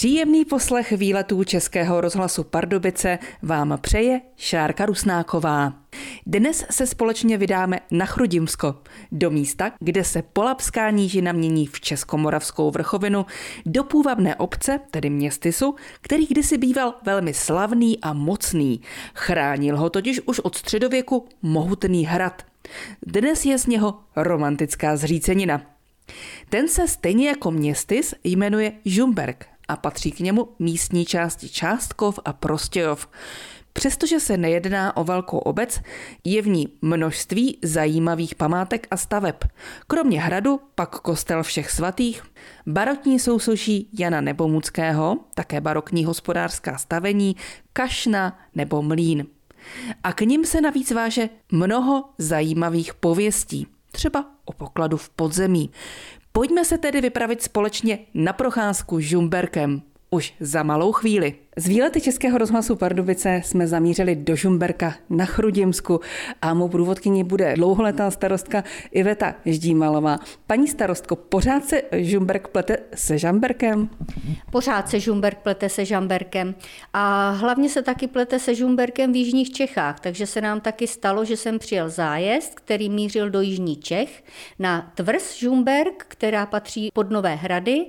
Příjemný poslech výletů Českého rozhlasu Pardubice vám přeje Šárka Rusnáková. Dnes se společně vydáme na Chrudimsko, do místa, kde se Polapská nížina mění v Českomoravskou vrchovinu, do půvabné obce, tedy městysu, který kdysi býval velmi slavný a mocný. Chránil ho totiž už od středověku mohutný hrad. Dnes je z něho romantická zřícenina. Ten se stejně jako městys jmenuje Žumberg a patří k němu místní části Částkov a Prostějov. Přestože se nejedná o velkou obec, je v ní množství zajímavých památek a staveb. Kromě hradu pak kostel všech svatých, barokní sousoší Jana Nebomuckého, také barokní hospodářská stavení, kašna nebo mlín. A k ním se navíc váže mnoho zajímavých pověstí, třeba o pokladu v podzemí. Pojďme se tedy vypravit společně na procházku Žumberkem už za malou chvíli. Z výlety Českého rozhlasu Pardubice jsme zamířili do Žumberka na Chrudimsku a mou průvodkyní bude dlouholetá starostka Iveta Ždímalová. Paní starostko, pořád se Žumberk plete se Žamberkem? Pořád se Žumberk plete se Žamberkem a hlavně se taky plete se Žumberkem v Jižních Čechách, takže se nám taky stalo, že jsem přijel zájezd, který mířil do Jižní Čech na tvrz Žumberk, která patří pod Nové hrady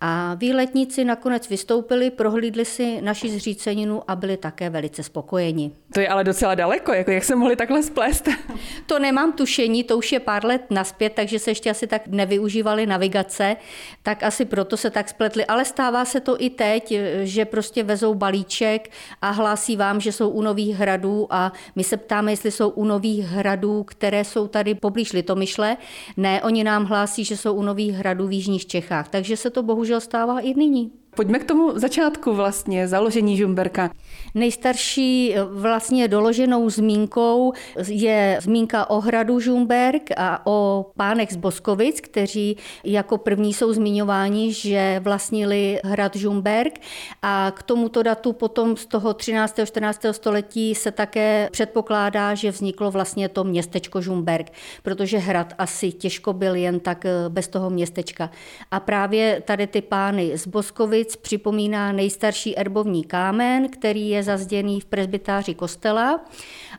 a výletníci nakonec vystoupili, prohlídli si naši zříceninu a byli také velice spokojeni. To je ale docela daleko, jako jak se mohli takhle splést? To nemám tušení, to už je pár let naspět, takže se ještě asi tak nevyužívali navigace, tak asi proto se tak spletli. Ale stává se to i teď, že prostě vezou balíček a hlásí vám, že jsou u Nových hradů a my se ptáme, jestli jsou u Nových hradů, které jsou tady poblíž Litomyšle. Ne, oni nám hlásí, že jsou u Nových hradů v Jižních Čechách, takže se to bohužel stává i nyní. Pojďme k tomu začátku vlastně, založení Žumberka. Nejstarší vlastně doloženou zmínkou je zmínka o hradu Žumberk a o pánech z Boskovic, kteří jako první jsou zmiňováni, že vlastnili hrad Žumberk a k tomuto datu potom z toho 13. 14. století se také předpokládá, že vzniklo vlastně to městečko Žumberk, protože hrad asi těžko byl jen tak bez toho městečka. A právě tady ty pány z Boskovic Gliwic připomíná nejstarší erbovní kámen, který je zazděný v presbytáři kostela,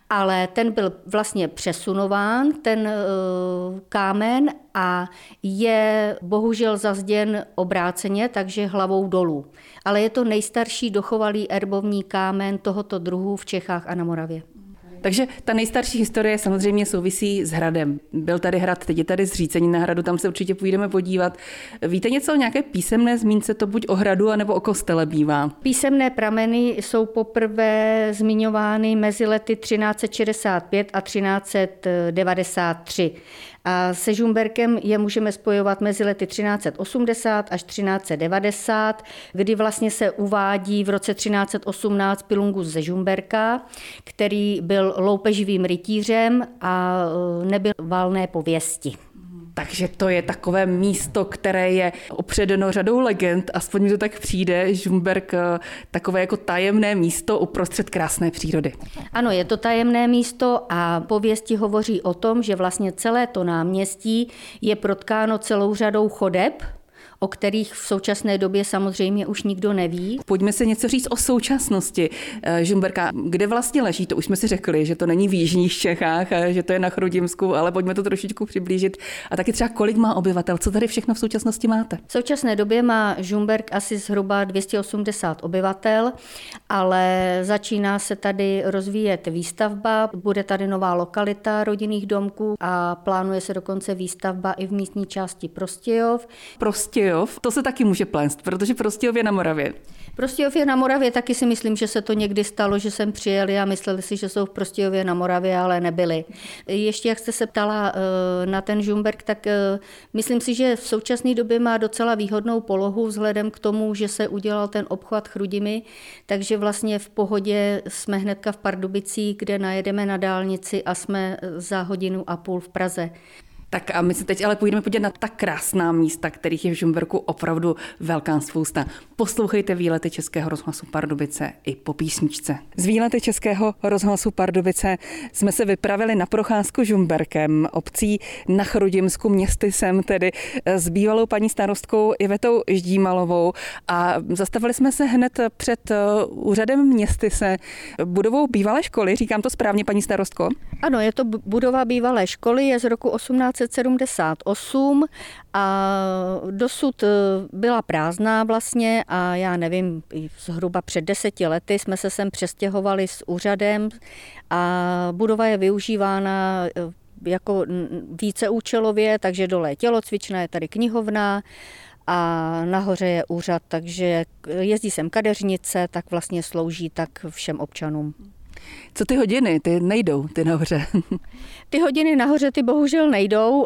ale ten byl vlastně přesunován, ten eh, kámen, a je bohužel zazděn obráceně, takže hlavou dolů. Ale je to nejstarší dochovalý erbovní kámen tohoto druhu v Čechách a na Moravě. Takže ta nejstarší historie samozřejmě souvisí s hradem. Byl tady hrad, teď je tady zřícení na hradu, tam se určitě půjdeme podívat. Víte něco o nějaké písemné zmínce, to buď o hradu, anebo o kostele bývá? Písemné prameny jsou poprvé zmiňovány mezi lety 1365 a 1393. A se Žumberkem je můžeme spojovat mezi lety 1380 až 1390, kdy vlastně se uvádí v roce 1318 Pilungus ze Žumberka, který byl loupeživým rytířem a e, nebyl valné pověsti. Takže to je takové místo, které je opředeno řadou legend, aspoň mi to tak přijde, Žumberk, eh, takové jako tajemné místo uprostřed krásné přírody. Ano, je to tajemné místo a pověsti hovoří o tom, že vlastně celé to náměstí je protkáno celou řadou chodeb, o kterých v současné době samozřejmě už nikdo neví. Pojďme se něco říct o současnosti eh, Žumberka. Kde vlastně leží? To už jsme si řekli, že to není v Jižních Čechách, že to je na Chrudimsku, ale pojďme to trošičku přiblížit. A taky třeba kolik má obyvatel? Co tady všechno v současnosti máte? V současné době má Žumberk asi zhruba 280 obyvatel, ale začíná se tady rozvíjet výstavba, bude tady nová lokalita rodinných domků a plánuje se dokonce výstavba i v místní části Prostějov. Prostějov Prostějov, to se taky může plést, protože Prostějov je na Moravě. Prostějov je na Moravě, taky si myslím, že se to někdy stalo, že jsem přijeli a mysleli si, že jsou v Prostějově na Moravě, ale nebyli. Ještě jak jste se ptala eh, na ten Žumberk, tak eh, myslím si, že v současné době má docela výhodnou polohu vzhledem k tomu, že se udělal ten obchvat Chrudimi, takže vlastně v pohodě jsme hnedka v Pardubicích, kde najedeme na dálnici a jsme za hodinu a půl v Praze. Tak a my se teď ale půjdeme podívat na tak krásná místa, kterých je v Žumberku opravdu velká spousta. Poslouchejte výlety Českého rozhlasu Pardubice i po písničce. Z výlety Českého rozhlasu Pardubice jsme se vypravili na procházku Žumberkem, obcí na Chrudimsku, městy sem tedy s bývalou paní starostkou Ivetou Ždímalovou a zastavili jsme se hned před uh, úřadem městy se budovou bývalé školy. Říkám to správně, paní starostko? Ano, je to budova bývalé školy, je z roku 1878 a dosud eh, byla prázdná vlastně a já nevím, zhruba před deseti lety jsme se sem přestěhovali s úřadem a budova je využívána eh, jako víceúčelově, takže dole je tělocvična, je tady knihovna, a nahoře je úřad, takže jezdí sem kadeřnice, tak vlastně slouží tak všem občanům. Co ty hodiny? Ty nejdou, ty nahoře. ty hodiny nahoře ty bohužel nejdou.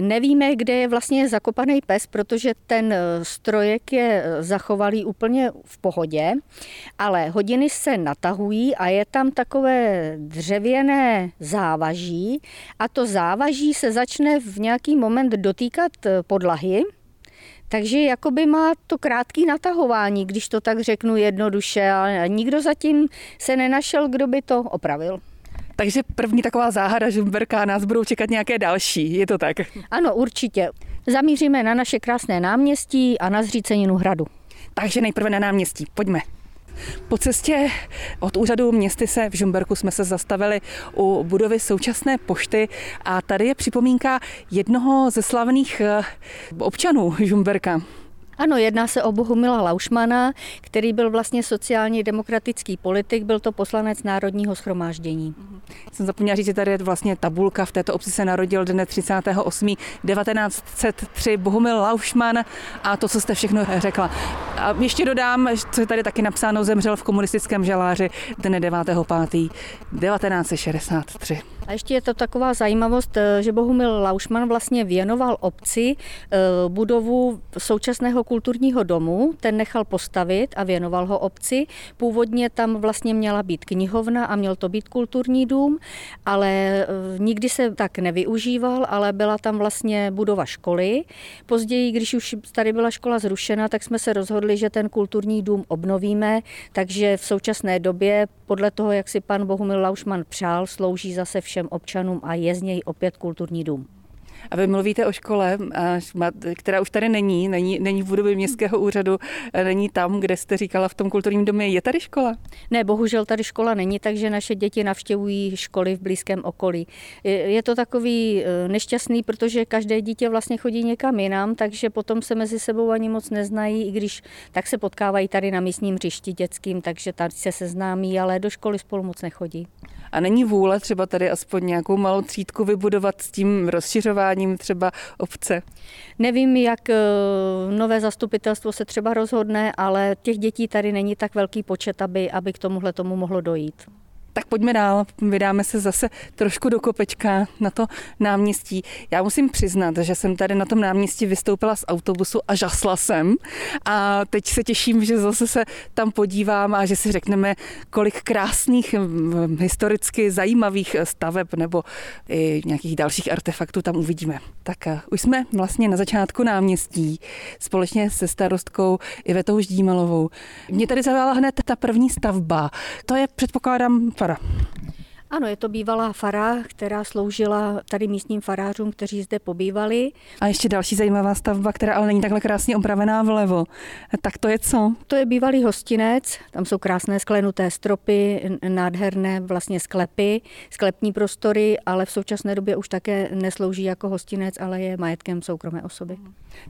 Nevíme, kde je vlastně zakopaný pes, protože ten strojek je zachovalý úplně v pohodě, ale hodiny se natahují a je tam takové dřevěné závaží a to závaží se začne v nějaký moment dotýkat podlahy takže jakoby má to krátký natahování, když to tak řeknu jednoduše, ale nikdo zatím se nenašel, kdo by to opravil. Takže první taková záhada Žumberka, nás budou čekat nějaké další, je to tak? Ano, určitě. Zamíříme na naše krásné náměstí a na zříceninu hradu. Takže nejprve na náměstí, pojďme. Po cestě od úřadu městy se v Žumberku jsme se zastavili u budovy současné pošty a tady je připomínka jednoho ze slavných eh, občanů Žumberka. Ano, jedná se o Bohumila Laušmana, který byl vlastně sociálně demokratický politik, byl to poslanec Národního schromáždění. Jsem zapomněla říct, že tady je vlastně tabulka, v této obci se narodil dne 38. 1903 Bohumil Laušman a to, co jste všechno řekla. A ještě dodám, co je tady taky napsáno, zemřel v komunistickém žaláři dne 9. 5. 1963. A ještě je to taková zajímavost, eh, že Bohumil Laušman vlastně věnoval obci eh, budovu současného kulturního domu, ten nechal postavit a věnoval ho obci. Původně tam vlastně měla být knihovna a měl to být kulturní dům, ale eh, nikdy se tak nevyužíval, ale byla tam vlastně budova školy. Později, když už tady byla škola zrušena, tak jsme se rozhodli, že ten kulturní dům obnovíme, takže v současné době podle toho, jak si pan Bohumil Laušman přál, slouží zase všem občanům a je z něj opět kulturní dům. A vy mluvíte o škole, která už tady není, není, není v budově městského úřadu, není tam, kde jste říkala v tom kulturním domě. Je tady škola? Ne, bohužel tady škola není, takže naše děti navštěvují školy v blízkém okolí. Je to takový e, nešťastný, protože každé dítě vlastně chodí někam jinam, takže potom se mezi sebou ani moc neznají, i když tak se potkávají tady na místním hřišti dětským, takže tady se seznámí, ale do školy spolu moc nechodí. A není vůle třeba tady aspoň nějakou malou třídku vybudovat s tím rozšiřováním třeba obce? Nevím, jak eh, nové zastupitelstvo se třeba rozhodne, ale těch dětí tady není tak velký počet, aby, aby k tomuhle tomu mohlo dojít. Tak pojďme dál, vydáme se zase trošku do kopečka na to náměstí. Já musím přiznat, že jsem tady na tom náměstí vystoupila z autobusu a žasla jsem. A teď se těším, že zase se tam podívám a že si řekneme, kolik krásných historicky zajímavých staveb nebo i nějakých dalších artefaktů tam uvidíme. Tak eh, už jsme vlastně na začátku náměstí společně se starostkou Ivetou Ždímalovou. Mě tady zaujala hned ta první stavba. To je, předpokládám, fara. Ano, je to bývalá fara, která sloužila tady místním farářům, kteří zde pobývali. A ještě další zajímavá stavba, která ale není takhle krásně opravená vlevo. Tak to je co? To je bývalý hostinec, tam jsou krásné sklenuté stropy, nádherné vlastně sklepy, sklepní prostory, ale v současné době už také neslouží jako hostinec, ale je majetkem soukromé osoby.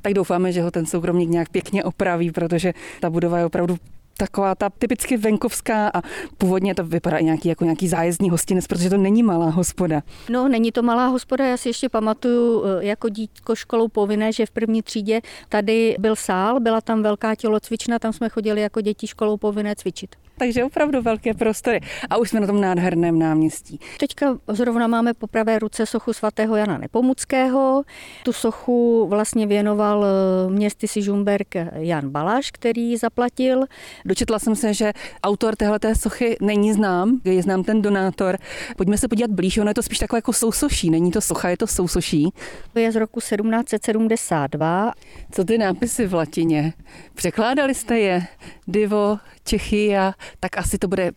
Tak doufáme, že ho ten soukromník nějak pěkně opraví, protože ta budova je opravdu taková ta typicky venkovská a původně to vypadá nějaký, jako nějaký zájezdní hostinec, protože to není malá hospoda. No, není to malá hospoda, já si ještě pamatuju eh, jako dítko školou povinné, že v první třídě tady byl sál, byla tam velká tělocvična, tam jsme chodili jako děti školou povinné cvičit. Takže opravdu velké prostory. A už jsme na tom nádherném náměstí. Teďka zrovna máme po pravé ruce sochu svatého Jana Nepomuckého. Tu sochu vlastně věnoval eh, městy si Žumberk Jan Balaš, který ji zaplatil. Dočetla jsem se, že autor téhleté sochy není znám, je znám ten donátor. Pojďme se podívat blíž, ono je to spíš takové jako sousoší, není to socha, je to sousoší. To je z roku 1772. Co ty nápisy v latině? Překládali jste je? Divo, Čechy a tak asi to bude,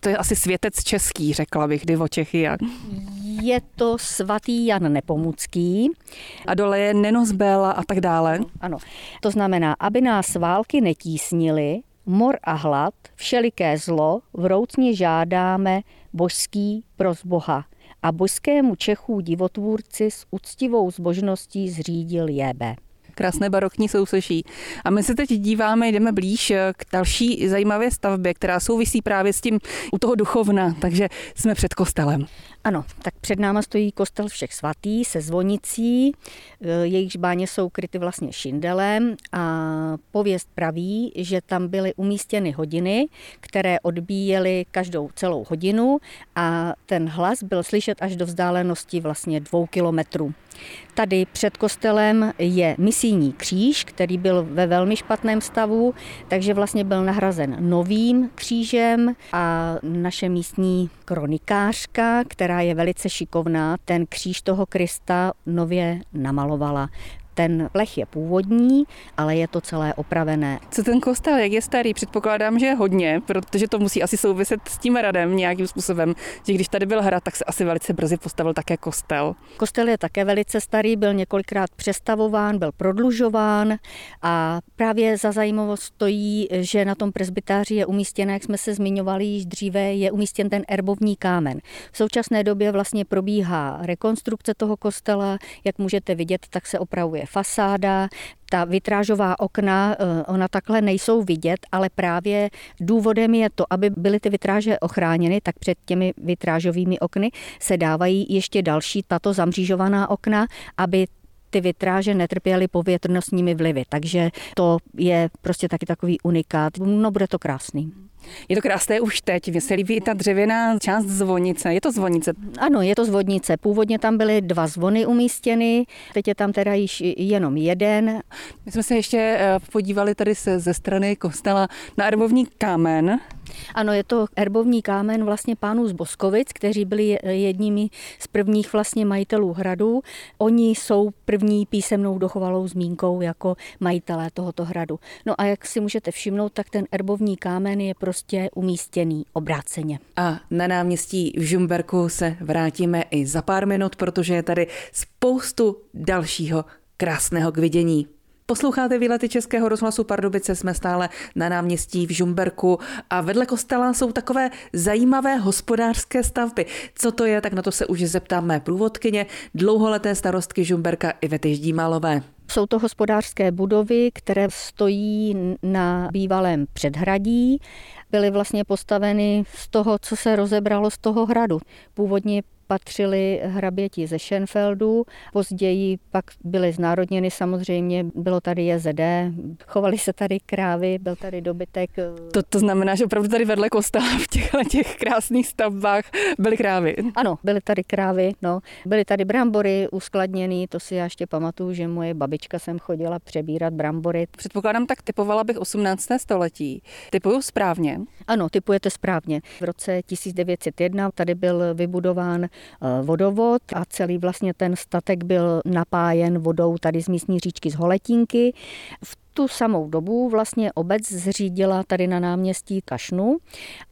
to je asi světec český, řekla bych, Divo Čechy. A... Je to svatý Jan Nepomucký. A dole je Nenosbela a tak dále. Ano, to znamená, aby nás války netísnily, mor a hlad, všeliké zlo, vroucně žádáme božský pros Boha. A božskému Čechů divotvůrci s úctivou zbožností zřídil jebe krásné barokní sousoší. A my se teď díváme, jdeme blíž k další zajímavé stavbě, která souvisí právě s tím u toho duchovna, takže jsme před kostelem. Ano, tak před náma stojí kostel všech svatý se zvonicí, eh, jejichž báně jsou kryty vlastně šindelem a pověst praví, že tam byly umístěny hodiny, které odbíjely každou celou hodinu a ten hlas byl slyšet až do vzdálenosti vlastně dvou kilometrů. Tady před kostelem je misijní kříž, který byl ve velmi špatném stavu, takže vlastně byl nahrazen novým křížem a naše místní kronikářka, která je velice šikovná, ten kříž toho Krista nově namalovala. Ten plech je původní, ale je to celé opravené. Co ten kostel, jak je starý? Předpokládám, že je hodně, protože to musí asi souviset s tím radem nějakým způsobem, že když tady byl hrad, tak se asi velice brzy postavil také kostel. Kostel je také velice starý, byl několikrát přestavován, byl prodlužován a právě za zajímavost stojí, že na tom presbytáři je umístěn, jak jsme se zmiňovali již dříve, je umístěn ten erbovní kámen. V současné době vlastně probíhá rekonstrukce toho kostela, jak můžete vidět, tak se opravuje fasáda, ta vitrážová okna, eh, ona takhle nejsou vidět, ale právě důvodem je to, aby byly ty vitráže ochráněny, tak před těmi vitrážovými okny se dávají ještě další tato zamřížovaná okna, aby ty vitráže netrpěly povětrnostními vlivy. Takže to je prostě taky takový unikát. No bude to krásný. Je to krásné už teď, mně se líbí i ta dřevěná část zvonice. Je to zvonice? Ano, je to zvonice. Původně tam byly dva zvony umístěny, teď je tam teda již jenom jeden. My jsme se ještě eh, podívali tady se, ze strany kostela na erbovní kámen. Ano, je to erbovní kámen vlastně pánů z Boskovic, kteří byli jedními z prvních vlastně majitelů hradu. Oni jsou první písemnou dochovalou zmínkou jako majitelé tohoto hradu. No a jak si můžete všimnout, tak ten erbovní kámen je prostě umístěný obráceně. A na náměstí v Žumberku se vrátíme i za pár minut, protože je tady spoustu dalšího krásného k vidění. Posloucháte výlety Českého rozhlasu Pardubice, jsme stále na náměstí v Žumberku a vedle kostela jsou takové zajímavé hospodářské stavby. Co to je, tak na to se už zeptám mé průvodkyně, dlouholeté starostky Žumberka Ivety Ždímalové. Jsou to hospodářské budovy, které stojí na bývalém předhradí. Byly vlastně postaveny z toho, co se rozebralo z toho hradu. Původně patřili hraběti ze Schenfeldu, později pak byly znárodněny samozřejmě, bylo tady JZD, chovali se tady krávy, byl tady dobytek. To, to znamená, že opravdu tady vedle kostela v těchto těch krásných stavbách byly krávy. Ano, byly tady krávy, no. Byly tady brambory uskladněný, to si já ještě pamatuju, že moje babička sem chodila přebírat brambory. Předpokládám, tak typovala bych 18. století. Typuju správně? Ano, typujete správně. V roce 1901 tady byl vybudován Eh, vodovod a celý vlastně ten statek byl napájen vodou tady z místní říčky z Holetínky. V tu samou dobu vlastně obec zřídila tady na náměstí Kašnu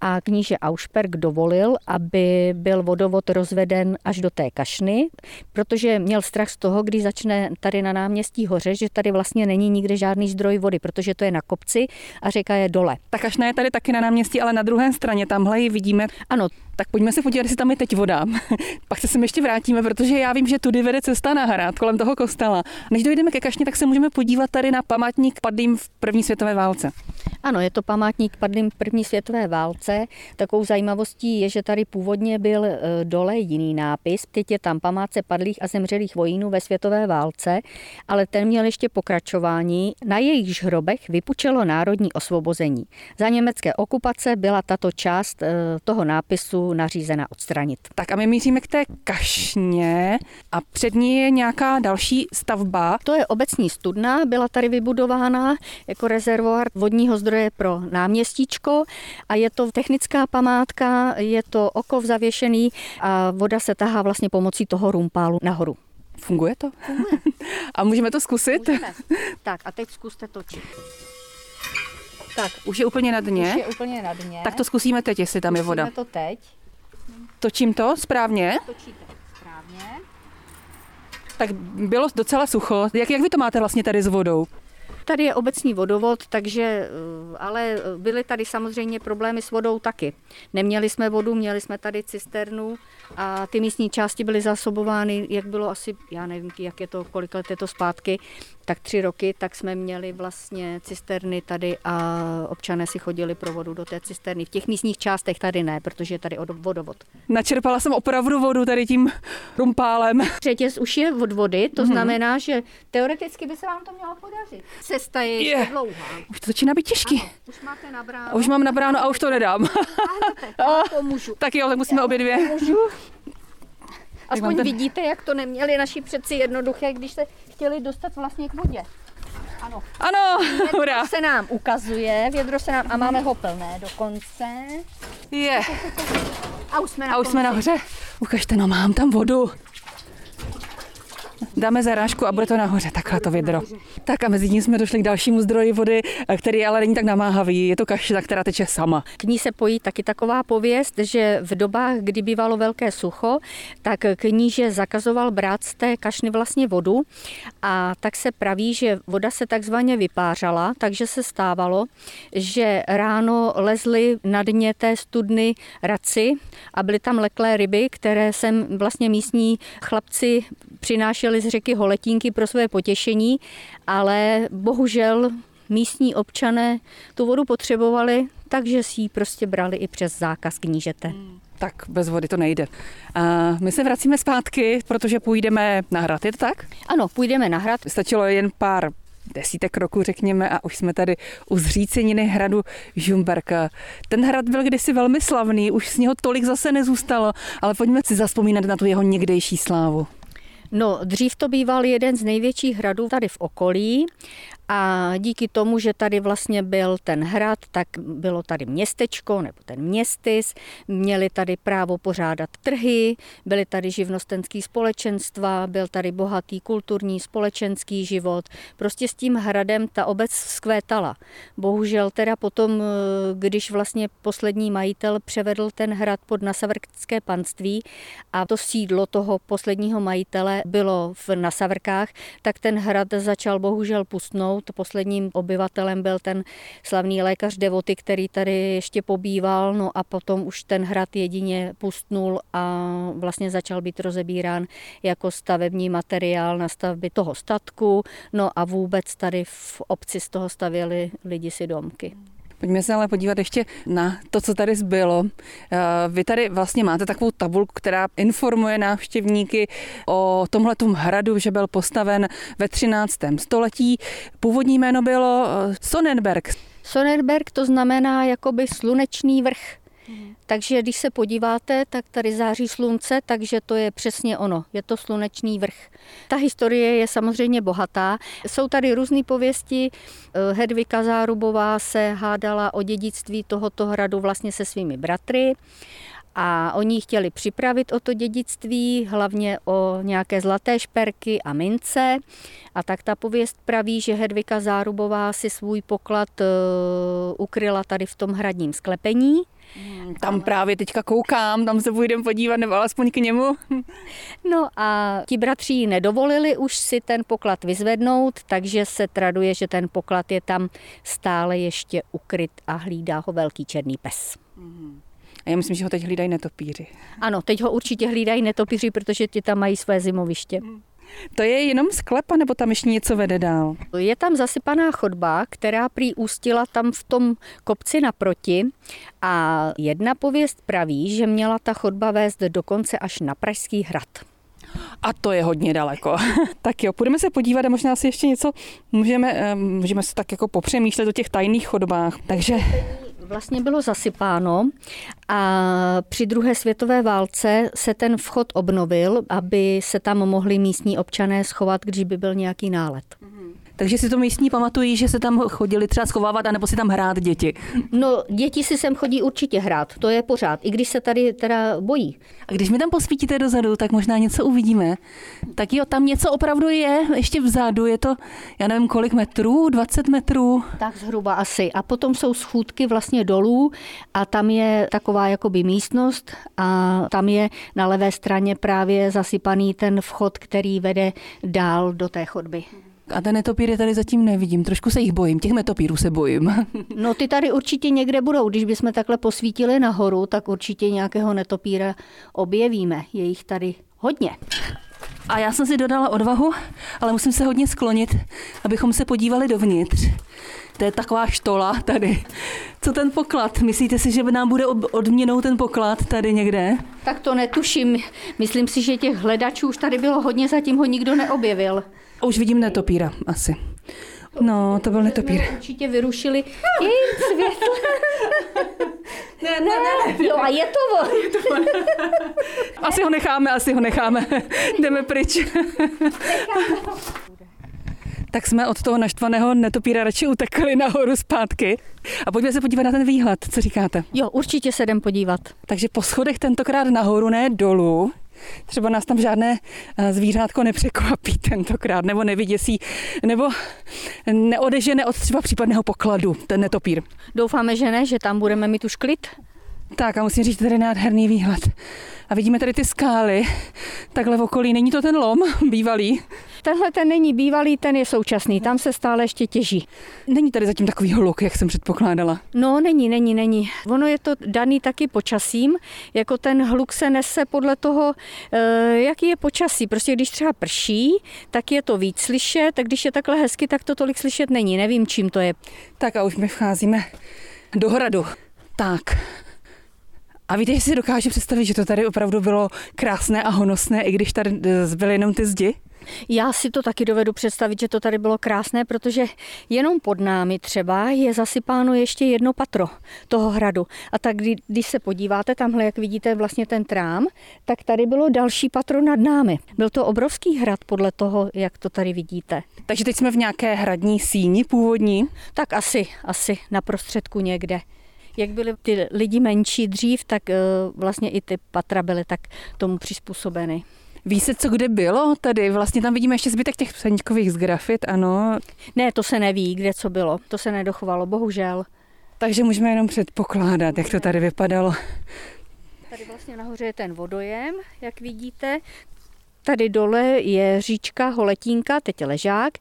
a kníže Aušperk dovolil, aby byl vodovod rozveden až do té Kašny, protože měl strach z toho, když začne tady na náměstí hoře, že tady vlastně není nikde žádný zdroj vody, protože to je na kopci a řeka je dole. Ta Kašna je tady taky na náměstí, ale na druhé straně, tamhle ji vidíme. Ano, Tak pojďme se podívat, jestli tam je teď voda. Pak se sem ještě vrátíme, protože já vím, že tudy vede cesta na hrad kolem toho kostela. Než dojdeme ke kašně, tak se můžeme podívat tady na památník padlým v první světové válce. Ano, je to památník padlým v první světové válce. Takovou zajímavostí je, že tady původně byl e, dole jiný nápis. Teď je tam památce padlých a zemřelých vojínů ve světové válce, ale ten měl ještě pokračování. Na jejich hrobech vypučelo národní osvobození. Za německé okupace byla tato část e, toho nápisu nařízena odstranit. Tak a my míříme k té kašně a před ní je nějaká další stavba. To je obecní studna, byla tady vybudována jako rezervoár vodního zdroje pro náměstíčko a je to technická památka, je to okov zavěšený a voda se tahá vlastně pomocí toho rumpálu nahoru. Funguje to? Funguje. A můžeme to zkusit? Můžeme. Tak a teď zkuste točit. Tak, už je úplně na dně. Už je úplně na dně. Tak to zkusíme teď, jestli tam je voda. Zkusíme to teď. Točím to správně. Točíte správně. Tak bylo docela sucho. Jak, jak vy to máte vlastně tady s vodou? Tady je obecní vodovod, takže, eh, ale byly tady samozřejmě problémy s vodou taky. Neměli jsme vodu, měli jsme tady cisternu a ty místní části byly zásobovány, jak bylo asi, já nevím, jak je to, kolik let je to zpátky, tak tři roky, tak jsme měli vlastně cisterny tady a občané si chodili pro vodu do té cisterny. V těch místních částech tady ne, protože je tady vodovod. Načerpala jsem opravdu vodu tady tím rumpálem. Řetěz už je od vody, to mm-hmm. znamená, že teoreticky by se vám to mělo podařit. Cesta je je. dlouhá. Už to začíná být těžký. Ano, už máte nabráno. Už mám nabráno a už to nedám. Táhnete, pomůžu. Tak jo, tak musíme obě dvě. Pomůžu. Aspoň ten- vidíte, jak to neměli naši přeci jednoduché, když se chtěli dostat vlastně k vodě. Ano. Ano, hurá. Vědro se nám ukazuje, vědro se nám, a máme ho plné dokonce. Je. A už jsme na A už jsme nahoře. Ukažte, no mám tam vodu. Dáme zarážku a bude to nahoře, takhle to vědro. Tak a mezi tím jsme došli k dalšímu zdroji vody, který ale není tak namáhavý. Je to kašta, která teče sama. K ní se pojí taky taková pověst, že v dobách, kdy bývalo velké sucho, tak kníže zakazoval brát z té kašny vlastně vodu a tak se praví, že voda se takzvaně vypářala, takže se stávalo, že ráno lezly na dně té studny raci a byly tam leklé ryby, které sem vlastně místní chlapci přinášeli z řeky holetínky pro své potěšení, ale bohužel místní občané tu vodu potřebovali, takže si ji prostě brali i přes zákaz knížete. Tak bez vody to nejde. A my se vracíme zpátky, protože půjdeme na hrad, je to tak? Ano, půjdeme na hrad. Stačilo jen pár desítek roků, řekněme, a už jsme tady u zříceniny hradu Žumberk. Ten hrad byl kdysi velmi slavný, už z něho tolik zase nezůstalo, ale pojďme si zaspomínat na tu jeho někdejší slávu. No, dřív to býval jeden z největších hradů tady v okolí a díky tomu, že tady vlastně byl ten hrad, tak bylo tady městečko nebo ten městys, měli tady právo pořádat trhy, byly tady živnostenský společenstva, byl tady bohatý kulturní společenský život. Prostě s tím hradem ta obec vzkvétala. Bohužel teda potom, když vlastně poslední majitel převedl ten hrad pod nasavrské panství a to sídlo toho posledního majitele bylo v Nasavrkách, tak ten hrad začal bohužel pustnout. Posledním obyvatelem byl ten slavný lékař Devoty, který tady ještě pobýval, no a potom už ten hrad jedině pustnul a vlastně začal být rozebírán jako stavební materiál na stavby toho statku, no a vůbec tady v obci z toho stavěli lidi si domky. Pojďme se ale podívat ještě na to, co tady zbylo. Eh, Vy tady vlastně máte takovou tabulku, která informuje návštěvníky o tomhletom hradu, že byl postaven ve 13. století. Původní jméno bylo eh, Sonnenberg. Sonnenberg to znamená jakoby slunečný vrch. Takže když se podíváte, tak tady září slunce, takže to je přesně ono. Je to slunečný vrch. Ta historie je samozřejmě bohatá. Jsou tady různé pověsti. Eh, Hedvika Zárubová se hádala o dědictví tohoto hradu vlastně se svými bratry a oni chtěli připravit o to dědictví, hlavně o nějaké zlaté šperky a mince. A tak ta pověst praví, že Hedvika Zárubová si svůj poklad uh, ukryla tady v tom hradním sklepení. Tam právě teďka koukám, tam se půjdeme podívat, nebo alespoň k němu. No a ti bratři nedovolili už si ten poklad vyzvednout, takže se traduje, že ten poklad je tam stále ještě ukryt a hlídá ho velký černý pes. A já myslím, že ho teď hlídají netopíři. Ano, teď ho určitě hlídají netopíři, protože ti tam mají své zimoviště. To je jenom sklep, nebo tam ještě něco vede dál? Je tam zasypaná chodba, která prý ústila tam v tom kopci naproti a jedna pověst praví, že měla ta chodba vést dokonce až na Pražský hrad. A to je hodně daleko. tak jo, půjdeme se podívat a možná si ještě něco můžeme, eh, můžeme se tak jako popřemýšlet o těch tajných chodbách. Takže vlastně bylo zasypáno a při druhé světové válce se ten vchod obnovil, aby se tam mohli místní občané schovat, když by byl nějaký nálet. Takže si to místní pamatují, že se tam chodili třeba schovávat, anebo si tam hrát děti. No, děti si sem chodí určitě hrát, to je pořád, i když se tady teda bojí. A když mi tam posvítíte dozadu, tak možná něco uvidíme. Tak jo, tam něco opravdu je, ještě vzadu, je to, já nevím kolik metrů, 20 metrů. Tak zhruba asi. A potom jsou schůdky vlastně dolů a tam je taková jakoby místnost a tam je na levé straně právě zasypaný ten vchod, který vede dál do té chodby. A ten netopíry tady zatím nevidím, trošku se jich bojím, těch netopírů se bojím. No ty tady určitě někde budou, když bychom takhle posvítili nahoru, tak určitě nějakého netopíra objevíme, je jich tady hodně. A já jsem si dodala odvahu, ale musím se hodně sklonit, abychom se podívali dovnitř. To je taková štola tady. Co ten poklad? Myslíte si, že nám bude odměnou ten poklad tady někde? Tak to netuším. Myslím si, že těch hledačů už tady bylo hodně, zatím ho nikdo neobjevil. Už vidím netopíra asi. No, to byl netopír. Určitě vyrušili i světlo. Ne, ne, ne, ne. Jo, a je to on. Je to on. Asi ho necháme, asi ho necháme. Jdeme pryč. tak jsme od toho naštvaného netopíra radši utekli nahoru zpátky. A pojďme se podívat na ten výhled, co říkáte? Jo, určitě se jdem podívat. Takže po schodech tentokrát nahoru, ne dolů. Třeba nás tam žádné eh, zvířátko nepřekvapí tentokrát, nebo nevyděsí, nebo neodežene od třeba případného pokladu, ten netopír. Doufáme, že ne, že tam budeme mít už klid. Tak a musím říct, tady nádherný výhled. A vidíme tady ty skály, takhle v okolí. Není to ten lom bývalý? Tenhle ten není bývalý, ten je současný, tam se stále ještě těží. Není tady zatím takový hluk, jak jsem předpokládala? No, není, není, není. Ono je to daný taky počasím, jako ten hluk se nese podle toho, eh, jaký je počasí. Prostě když třeba prší, tak je to víc slyšet, tak když je takhle hezky, tak to tolik slyšet není. Nevím, čím to je. Tak a už my vcházíme do hradu. Tak, a víte, že si dokáže představit, že to tady opravdu bylo krásné a honosné, i když tady eh, byly jenom ty zdi? Já si to taky dovedu představit, že to tady bylo krásné, protože jenom pod námi třeba je zasypáno ještě jedno patro toho hradu. A tak když se podíváte tamhle, jak vidíte vlastně ten trám, tak tady bylo další patro nad námi. Byl to obrovský hrad podle toho, jak to tady vidíte. Takže teď jsme v nějaké hradní síni původní? Tak asi, asi na prostředku někde jak byly ty lidi menší dřív, tak eh, vlastně i ty patra byly tak tomu přizpůsobeny. Ví se, co kde bylo tady? Vlastně tam vidíme ještě zbytek těch psaníčkových z grafit, ano. Ne, to se neví, kde co bylo. To se nedochovalo, bohužel. Takže můžeme jenom předpokládat, jak to tady vypadalo. Tady vlastně nahoře je ten vodojem, jak vidíte. Tady dole je říčka Holetínka, teď je ležák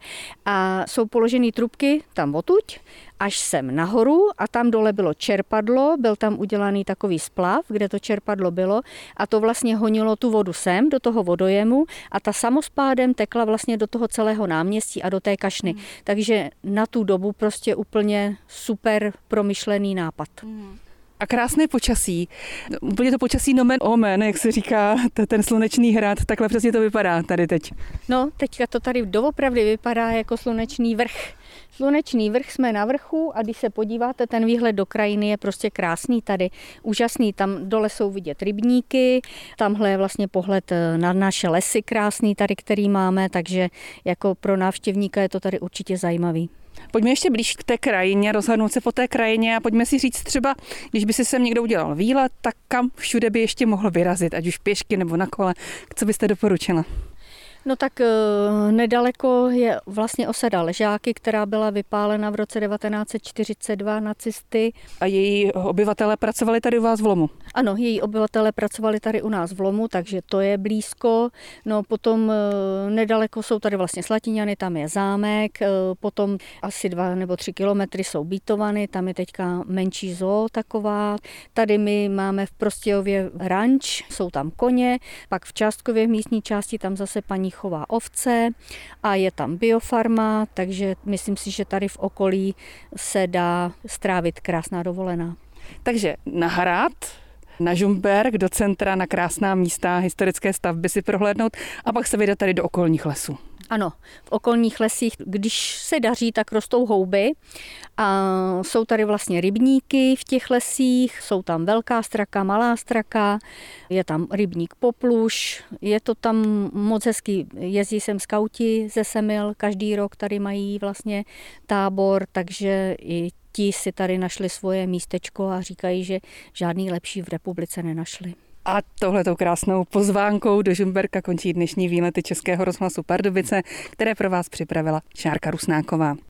a jsou položeny trubky tam otuď až sem nahoru a tam dole bylo čerpadlo, byl tam udělaný takový splav, kde to čerpadlo bylo a to vlastně honilo tu vodu sem do toho vodojemu a ta samospádem tekla vlastně do toho celého náměstí a do té kašny. Mm. Takže na tu dobu prostě úplně super promyšlený nápad. Mm a krásné počasí. Úplně to počasí nomen omen, jak se říká, ten slunečný hrad, takhle přesně to vypadá tady teď. No, teďka to tady doopravdy vypadá jako slunečný vrch. Slunečný vrch jsme na vrchu a když se podíváte, ten výhled do krajiny je prostě krásný tady, úžasný. Tam dole jsou vidět rybníky, tamhle je vlastně pohled eh, na naše lesy krásný tady, který máme, takže jako pro návštěvníka je to tady určitě zajímavý. Pojďme ještě blíž k té krajině, rozhodnout se po té krajině a pojďme si říct třeba, když by si sem někdo udělal výlet, tak kam všude by ještě mohl vyrazit, ať už pěšky nebo na kole. Co byste doporučila? No tak eh, nedaleko je vlastně osada Ležáky, která byla vypálena v roce 1942 nacisty. A její obyvatele pracovali tady u vás v Lomu? Ano, její obyvatele pracovali tady u nás v Lomu, takže to je blízko. No potom eh, nedaleko jsou tady vlastně Slatiňany, tam je zámek, eh, potom asi dva nebo tři kilometry jsou Bítovany, tam je teďka menší zoo taková. Tady my máme v Prostějově ranč, jsou tam koně, pak v Částkově v místní části tam zase paní chová ovce a je tam biofarma, takže myslím si, že tady v okolí se dá strávit krásná dovolená. Takže na Hrad, na Žumberg, do centra, na krásná místa, historické stavby si prohlédnout a pak se vydat tady do okolních lesů. Ano, v okolních lesích, když se daří, tak rostou houby a jsou tady vlastně rybníky v těch lesích, jsou tam velká straka, malá straka, je tam rybník Popluš, je to tam moc hezký, jezdí sem skauti ze Semil, každý rok tady mají vlastně tábor, takže i ti si tady našli svoje místečko a říkají, že žádný lepší v republice nenašli. A tohletou krásnou pozvánkou do Žumberka končí dnešní výlety Českého rozhlasu Pardubice, které pro vás připravila Šárka Rusnáková.